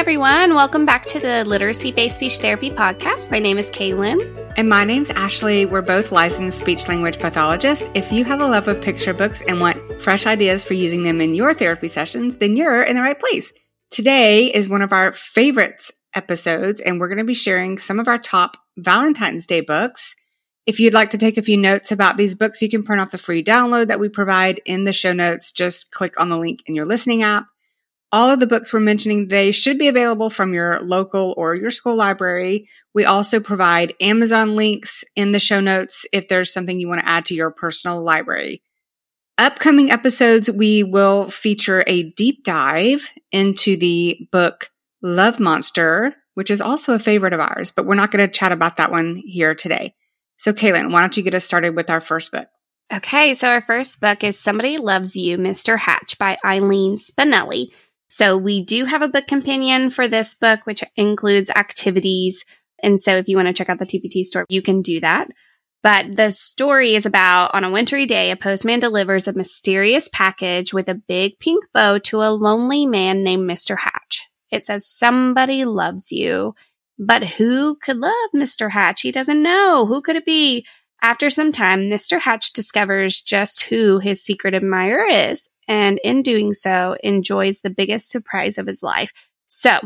everyone. Welcome back to the Literacy Based Speech Therapy Podcast. My name is Kaylin. And my name's Ashley. We're both licensed speech language pathologists. If you have a love of picture books and want fresh ideas for using them in your therapy sessions, then you're in the right place. Today is one of our favorites episodes, and we're going to be sharing some of our top Valentine's Day books. If you'd like to take a few notes about these books, you can print off the free download that we provide in the show notes. Just click on the link in your listening app. All of the books we're mentioning today should be available from your local or your school library. We also provide Amazon links in the show notes if there's something you want to add to your personal library. Upcoming episodes, we will feature a deep dive into the book Love Monster, which is also a favorite of ours, but we're not going to chat about that one here today. So, Kaylin, why don't you get us started with our first book? Okay, so our first book is Somebody Loves You, Mr. Hatch by Eileen Spinelli. So we do have a book companion for this book, which includes activities. And so if you want to check out the TPT store, you can do that. But the story is about on a wintry day, a postman delivers a mysterious package with a big pink bow to a lonely man named Mr. Hatch. It says, somebody loves you. But who could love Mr. Hatch? He doesn't know. Who could it be? After some time, Mr. Hatch discovers just who his secret admirer is and in doing so enjoys the biggest surprise of his life. So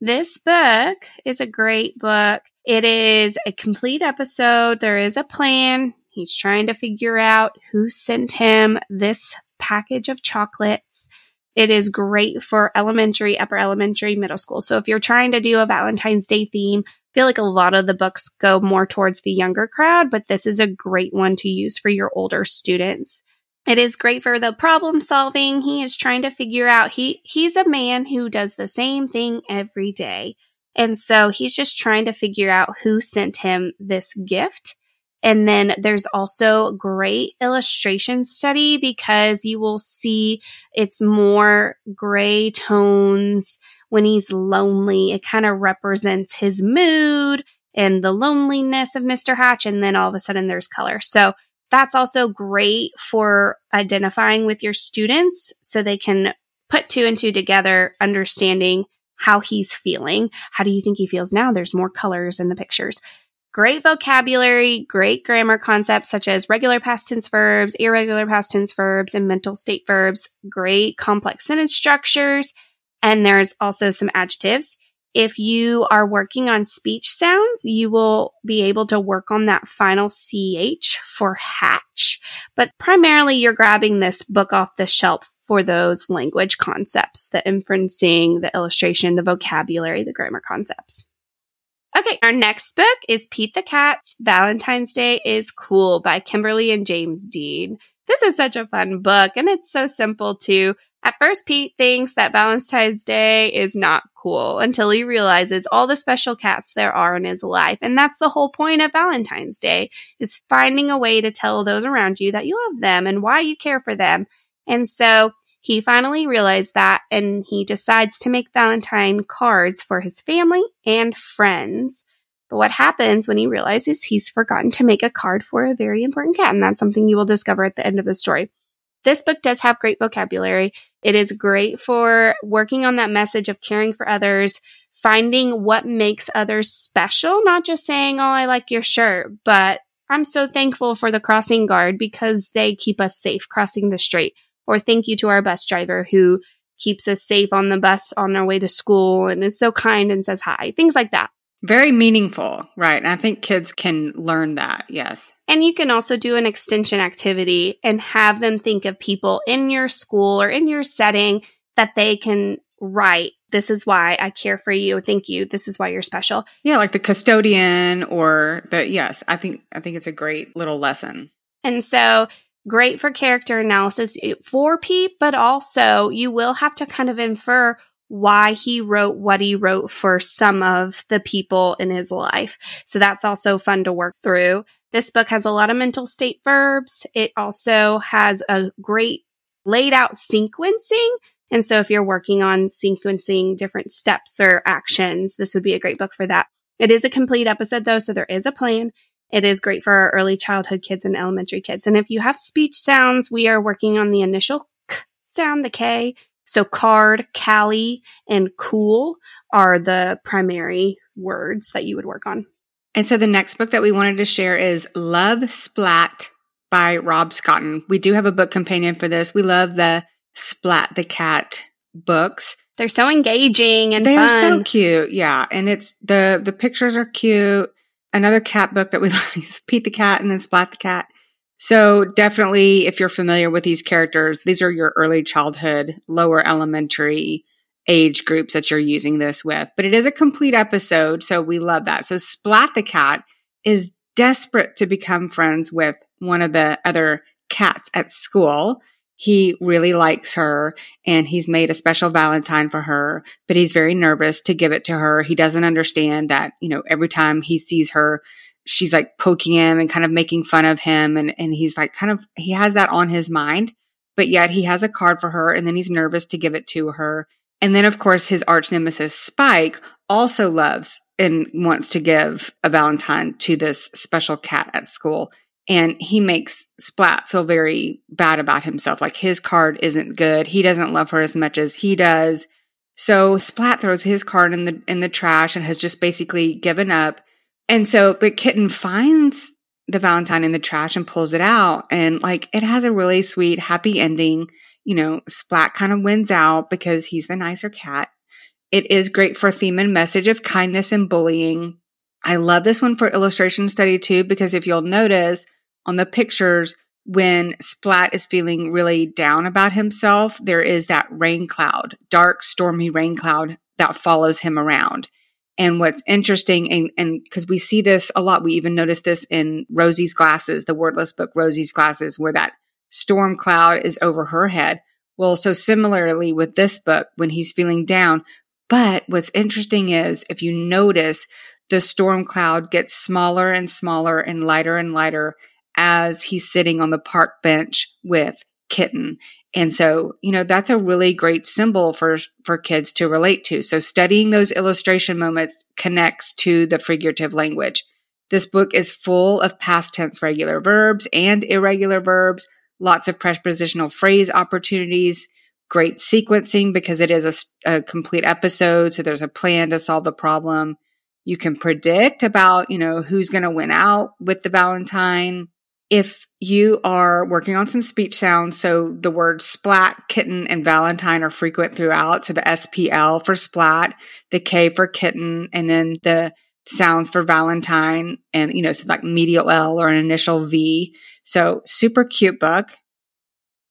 this book is a great book. It is a complete episode. There is a plan. He's trying to figure out who sent him this package of chocolates. It is great for elementary, upper elementary, middle school. So if you're trying to do a Valentine's Day theme, feel like a lot of the books go more towards the younger crowd, but this is a great one to use for your older students. It is great for the problem solving. He is trying to figure out he he's a man who does the same thing every day. And so he's just trying to figure out who sent him this gift. And then there's also great illustration study because you will see it's more gray tones when he's lonely. It kind of represents his mood and the loneliness of Mr. Hatch. And then all of a sudden there's color. So that's also great for identifying with your students so they can put two and two together, understanding how he's feeling. How do you think he feels now? There's more colors in the pictures. Great vocabulary, great grammar concepts such as regular past tense verbs, irregular past tense verbs, and mental state verbs. Great complex sentence structures. And there's also some adjectives. If you are working on speech sounds, you will be able to work on that final CH for hatch. But primarily you're grabbing this book off the shelf for those language concepts, the inferencing, the illustration, the vocabulary, the grammar concepts. Okay, our next book is Pete the Cat's Valentine's Day is Cool by Kimberly and James Dean. This is such a fun book and it's so simple too. At first, Pete thinks that Valentine's Day is not cool until he realizes all the special cats there are in his life. And that's the whole point of Valentine's Day is finding a way to tell those around you that you love them and why you care for them. And so he finally realized that and he decides to make Valentine cards for his family and friends. But what happens when he realizes he's forgotten to make a card for a very important cat? And that's something you will discover at the end of the story. This book does have great vocabulary. It is great for working on that message of caring for others, finding what makes others special, not just saying, Oh, I like your shirt, but I'm so thankful for the crossing guard because they keep us safe crossing the street. Or thank you to our bus driver who keeps us safe on the bus on our way to school and is so kind and says hi. Things like that. Very meaningful, right? And I think kids can learn that, yes. And you can also do an extension activity and have them think of people in your school or in your setting that they can write. This is why I care for you. Thank you. This is why you're special. Yeah, like the custodian or the yes, I think I think it's a great little lesson. And so great for character analysis eh, for Pete, but also you will have to kind of infer why he wrote what he wrote for some of the people in his life. So that's also fun to work through. This book has a lot of mental state verbs. It also has a great laid out sequencing. And so if you're working on sequencing different steps or actions, this would be a great book for that. It is a complete episode though, so there is a plan. It is great for our early childhood kids and elementary kids. And if you have speech sounds, we are working on the initial k sound, the K, So card, Callie, and cool are the primary words that you would work on. And so the next book that we wanted to share is Love Splat by Rob Scotton. We do have a book companion for this. We love the Splat the Cat books. They're so engaging and they fun. are so cute. Yeah. And it's the the pictures are cute. Another cat book that we like is Pete the Cat and then Splat the Cat. So definitely if you're familiar with these characters, these are your early childhood, lower elementary age groups that you're using this with. But it is a complete episode, so we love that. So Splat the Cat is desperate to become friends with one of the other cats at school he really likes her and he's made a special Valentine for her, but he's very nervous to give it to her. He doesn't understand that, you know, every time he sees her, she's like poking him and kind of making fun of him. And, and he's like, kind of, he has that on his mind, but yet he has a card for her and then he's nervous to give it to her. And then, of course, his arch nemesis, Spike, also loves and wants to give a Valentine to this special cat at school and he makes Splat feel very bad about himself. Like his card isn't good. He doesn't love her as much as he does. So Splat throws his card in the in the trash and has just basically given up. And so but Kitten finds the Valentine in the trash and pulls it out and like it has a really sweet happy ending. You know, Splat kind of wins out because he's the nicer cat. It is great for theme and message of kindness and bullying. I love this one for illustration study too because if you'll notice on the pictures when Splat is feeling really down about himself, there is that rain cloud, dark, stormy rain cloud that follows him around. And what's interesting, and because we see this a lot, we even notice this in Rosie's glasses, the wordless book, Rosie's glasses, where that storm cloud is over her head. Well, so similarly with this book, when he's feeling down. But what's interesting is if you notice, the storm cloud gets smaller and smaller and lighter and lighter as he's sitting on the park bench with Kitten. And so, you know, that's a really great symbol for for kids to relate to. So studying those illustration moments connects to the figurative language. This book is full of past tense regular verbs and irregular verbs, lots of prepositional phrase opportunities, great sequencing because it is a, a complete episode, so there's a plan to solve the problem. You can predict about, you know, who's going to win out with the Valentine if you are working on some speech sounds, so the words splat, kitten, and valentine are frequent throughout. So the SPL for splat, the K for kitten, and then the sounds for valentine, and you know, so like medial L or an initial V. So super cute book.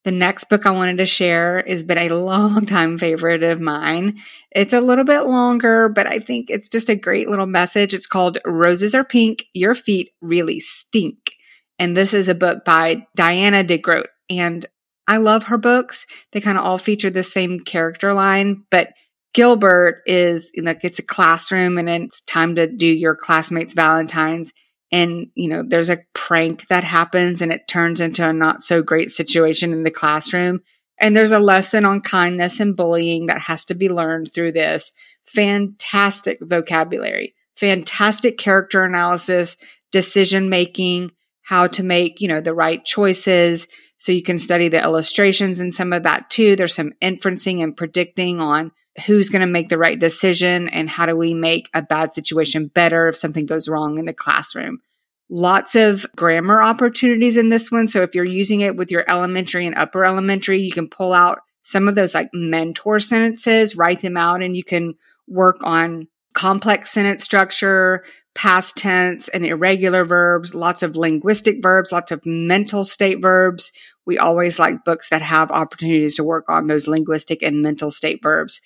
The next book I wanted to share has been a long time favorite of mine. It's a little bit longer, but I think it's just a great little message. It's called Roses Are Pink, Your Feet Really Stink. And this is a book by Diana DeGroat. And I love her books. They kind of all feature the same character line, but Gilbert is like it's a classroom and it's time to do your classmates' Valentines. And, you know, there's a prank that happens and it turns into a not so great situation in the classroom. And there's a lesson on kindness and bullying that has to be learned through this. Fantastic vocabulary, fantastic character analysis, decision making, how to make, you know, the right choices. So you can study the illustrations and some of that too. There's some inferencing and predicting on who's going to make the right decision and how do we make a bad situation better if something goes wrong in the classroom. Lots of grammar opportunities in this one. So if you're using it with your elementary and upper elementary, you can pull out some of those like mentor sentences, write them out, and you can work on complex sentence structure, past tense and irregular verbs, lots of linguistic verbs, lots of mental state verbs. We always like books that have opportunities to work on those linguistic and mental state verbs.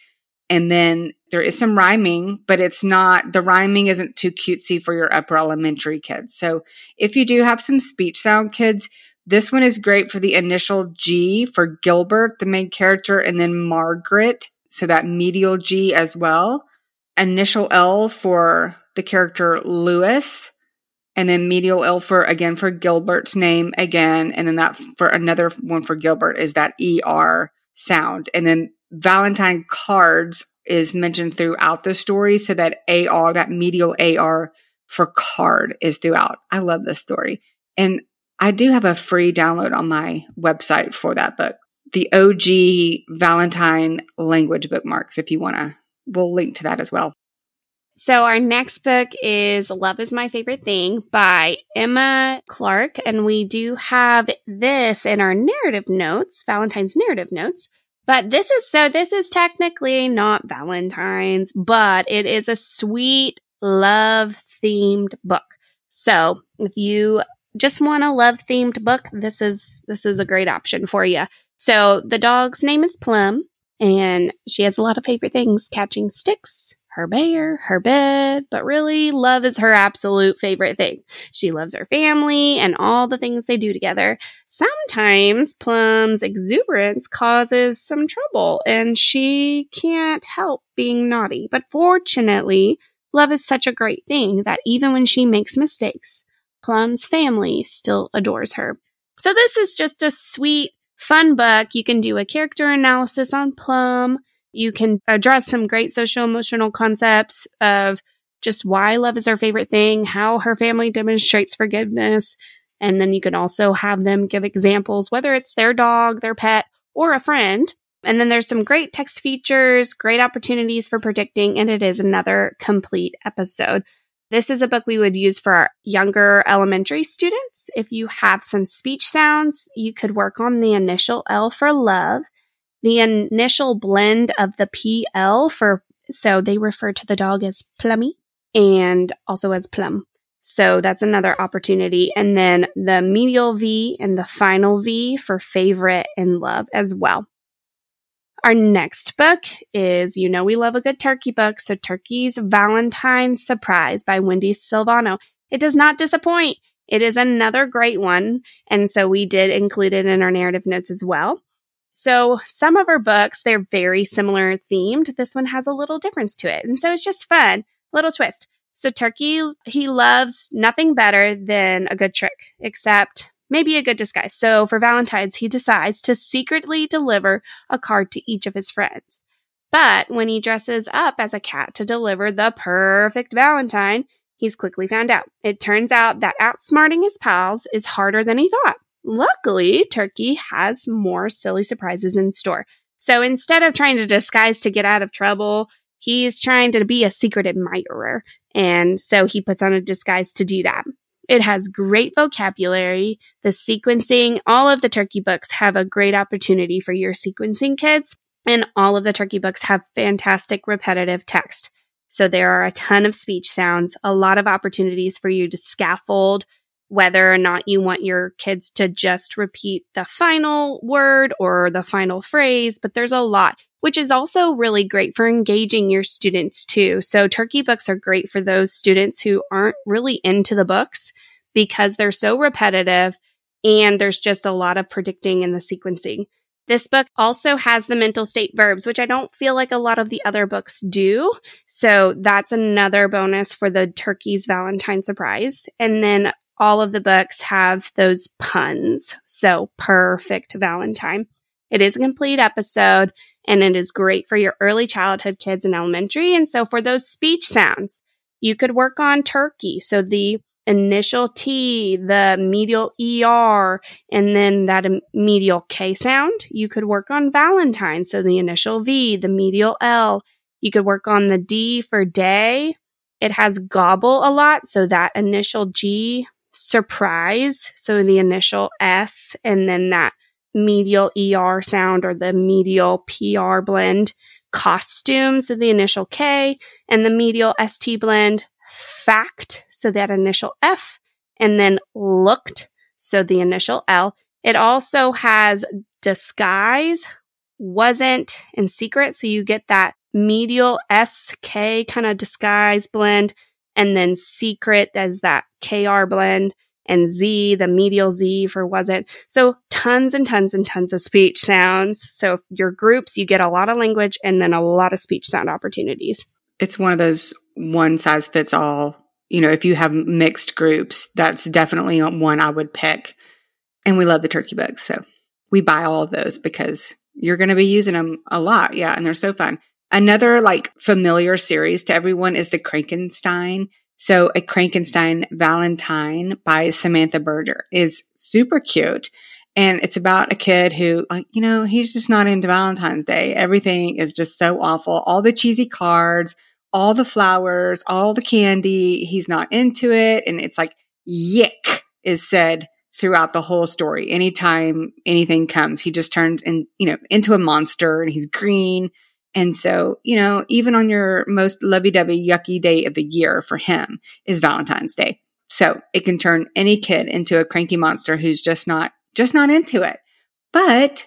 And then there is some rhyming, but it's not, the rhyming isn't too cutesy for your upper elementary kids. So if you do have some speech sound kids, this one is great for the initial G for Gilbert, the main character, and then Margaret. So that medial G as well initial L for the character Lewis, and then medial L for again for Gilbert's name again, and then that for another one for Gilbert is that ER sound. And then Valentine cards is mentioned throughout the story, so that AR, that medial AR for card is throughout. I love this story. And I do have a free download on my website for that book. the OG Valentine language bookmarks if you want to. We'll link to that as well. So, our next book is Love is My Favorite Thing by Emma Clark. And we do have this in our narrative notes, Valentine's narrative notes. But this is so, this is technically not Valentine's, but it is a sweet love themed book. So, if you just want a love themed book, this is, this is a great option for you. So, the dog's name is Plum and she has a lot of favorite things catching sticks, her bear, her bed, but really, love is her absolute favorite thing. She loves her family and all the things they do together. Sometimes Plum's exuberance causes some trouble and she can't help being naughty. But fortunately, love is such a great thing that even when she makes mistakes, Plum's family still adores her. So this is just a sweet, fun book. You can do a character analysis on Plum you can address some great social emotional concepts of just why love is her favorite thing, how her family demonstrates forgiveness. And then you can also have them give examples, whether it's their dog, their pet, or a friend. And then there's some great text features, great opportunities for predicting, and it is another complete episode. This is a book we would use for our younger elementary students. If you have some speech sounds, you could work on the initial L for love the initial blend of the PL for, so they refer to the dog as Plummy and also as Plum. So that's another opportunity. And then the medial V and the final V for favorite and love as well. Our next book is You Know We Love a Good Turkey book. So Turkey's Valentine Surprise by Wendy Silvano. It does not disappoint. It is another great one. And so we did include it in our narrative notes as well. So some of her books, they're very similar themed. This one has a little difference to it. And so it's just fun, little twist. So Turkey, he loves nothing better than a good trick, except maybe a good disguise. So for Valentine's, he decides to secretly deliver a card to each of his friends. But when he dresses up as a cat to deliver the perfect Valentine, he's quickly found out. It turns out that outsmarting his pals is harder than he thought. Luckily, Turkey has more silly surprises in store. So instead of trying to disguise to get out of trouble, he's trying to be a secret admirer. And so he puts on a disguise to do that. It has great vocabulary. The sequencing, all of the turkey books have a great opportunity for your sequencing kids. And all of the turkey books have fantastic repetitive text. So there are a ton of speech sounds, a lot of opportunities for you to scaffold whether or not you want your kids to just repeat the final word or the final phrase, but there's a lot, which is also really great for engaging your students too. So turkey books are great for those students who aren't really into the books because they're so repetitive and there's just a lot of predicting in the sequencing. This book also has the mental state verbs, which I don't feel like a lot of the other books do. So that's another bonus for the turkey's Valentine surprise. And then all of the books have those puns. So perfect Valentine. It is a complete episode and it is great for your early childhood kids in elementary. And so for those speech sounds, you could work on turkey. So the initial T, the medial ER, and then that medial K sound. You could work on Valentine. So the initial V, the medial L. You could work on the D for day. It has gobble a lot. So that initial G surprise. So the initial S and then that medial ER sound or the medial PR blend costume. So the initial K and the medial ST blend fact. So that initial F and then looked. So the initial L. It also has disguise, wasn't, and secret. So you get that medial SK kind of disguise blend and then secret as that KR blend and Z, the medial Z for wasn't. So tons and tons and tons of speech sounds. So your groups, you get a lot of language and then a lot of speech sound opportunities. It's one of those one size fits all. You know, if you have mixed groups, that's definitely one I would pick. And we love the turkey bugs. So we buy all of those because you're going to be using them a lot. Yeah. And they're so fun. Another like familiar series to everyone is the Crankenstein. So a Crankenstein Valentine by Samantha Berger is super cute. And it's about a kid who, like, you know, he's just not into Valentine's Day. Everything is just so awful. All the cheesy cards, all the flowers, all the candy. He's not into it. And it's like, yick is said throughout the whole story. Anytime anything comes, he just turns in, you know, into a monster and he's green. And so, you know, even on your most lovey dovey, yucky day of the year for him is Valentine's Day. So it can turn any kid into a cranky monster who's just not, just not into it. But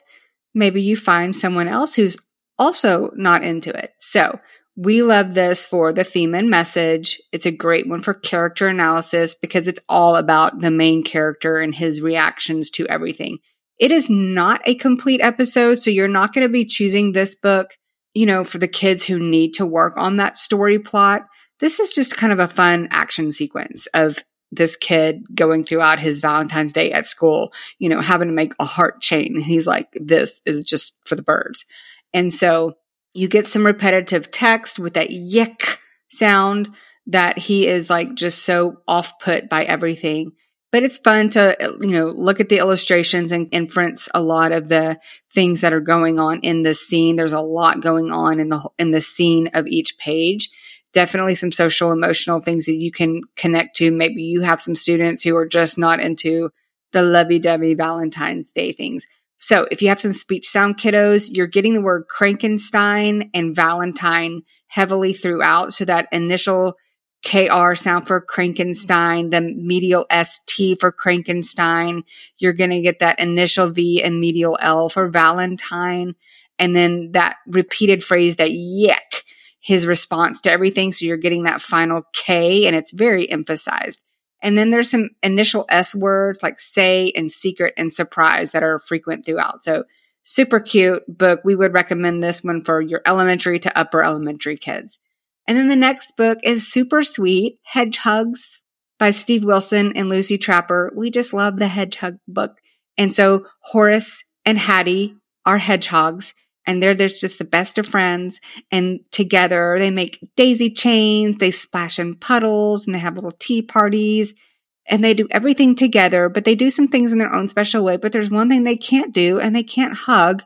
maybe you find someone else who's also not into it. So we love this for the theme and message. It's a great one for character analysis because it's all about the main character and his reactions to everything. It is not a complete episode, so you're not going to be choosing this book, you know, for the kids who need to work on that story plot. This is just kind of a fun action sequence of this kid going throughout his Valentine's Day at school, you know, having to make a heart chain. And he's like, this is just for the birds. And so you get some repetitive text with that yick sound that he is like just so off put by everything. But it's fun to, you know, look at the illustrations and inference a lot of the things that are going on in this scene. There's a lot going on in the, in the scene of each page. Definitely some social emotional things that you can connect to. Maybe you have some students who are just not into the lovey dovey Valentine's Day things. So if you have some speech sound kiddos, you're getting the word Crankenstein and Valentine heavily throughout. So that initial KR sound for Crankenstein, the medial ST for Crankenstein. You're going to get that initial V and medial L for Valentine. And then that repeated phrase that yick, his response to everything. So you're getting that final K and it's very emphasized. And then there's some initial S words like say and secret and surprise that are frequent throughout. So super cute book. We would recommend this one for your elementary to upper elementary kids. And then the next book is super sweet, Hedgehugs by Steve Wilson and Lucy Tapper. We just love the hedgehog book. And so Horace and Hattie are hedgehogs and they're, they're just the best of friends. And together they make daisy chains, they splash in puddles, and they have little tea parties. And they do everything together, but they do some things in their own special way. But there's one thing they can't do, and they can't hug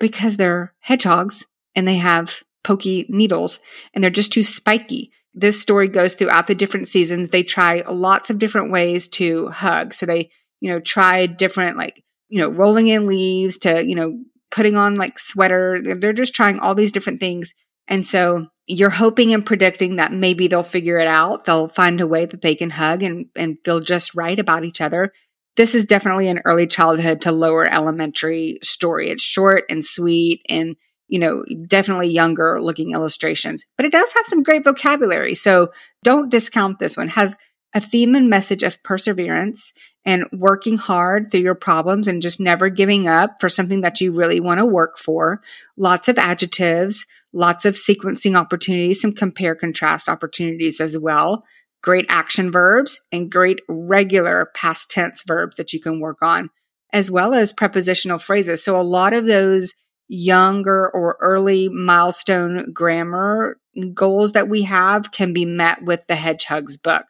because they're hedgehogs and they have pokey needles and they're just too spiky. This story goes throughout the different seasons. They try lots of different ways to hug. So they, you know, try different, like, you know, rolling in leaves to, you know, putting on like sweater. They're just trying all these different things. And so you're hoping and predicting that maybe they'll figure it out. They'll find a way that they can hug and, and feel just right about each other. This is definitely an early childhood to lower elementary story. It's short and sweet and, you know, definitely younger looking illustrations, but it does have some great vocabulary. So don't discount this one. It has a theme and message of perseverance and working hard through your problems and just never giving up for something that you really want to work for. Lots of adjectives, lots of sequencing opportunities, some compare contrast opportunities as well. Great action verbs and great regular past tense verbs that you can work on, as well as prepositional phrases. So a lot of those younger or early milestone grammar goals that we have can be met with the hedgehog's book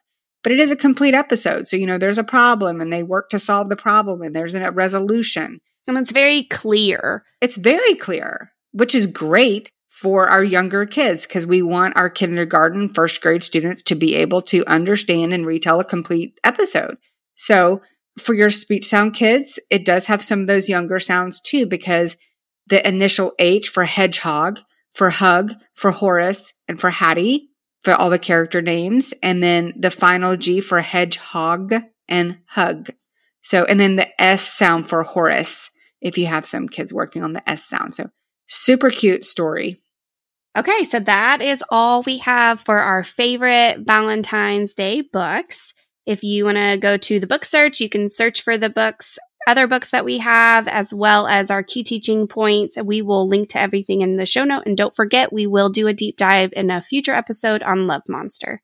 but it is a complete episode. So, you know, there's a problem and they work to solve the problem and there's a resolution. And it's very clear. It's very clear, which is great for our younger kids because we want our kindergarten, first grade students to be able to understand and retell a complete episode. So, for your speech sound kids, it does have some of those younger sounds too, because the initial H for hedgehog, for hug, for Horace, and for Hattie for all the character names, and then the final G for hedgehog and hug. So, and then the S sound for Horace if you have some kids working on the S sound. So, super cute story. Okay, so that is all we have for our favorite Valentine's Day books. If you want to go to the book search, you can search for the books other books that we have, as well as our key teaching points. We will link to everything in the show note. And don't forget, we will do a deep dive in a future episode on Love Monster.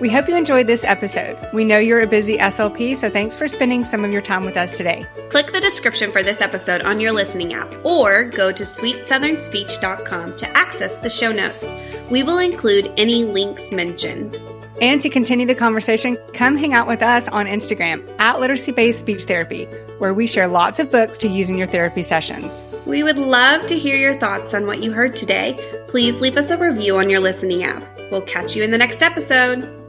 We hope you enjoyed this episode. We know you're a busy SLP, so thanks for spending some of your time with us today. Click the description for this episode on your listening app or go to sweetsouthern.speech.com to access the show notes. We will include any links mentioned. And to continue the conversation, come hang out with us on Instagram at Literacy Based Speech Therapy, where we share lots of books to use in your therapy sessions. We would love to hear your thoughts on what you heard today. Please leave us a review on your listening app. We'll catch you in the next episode.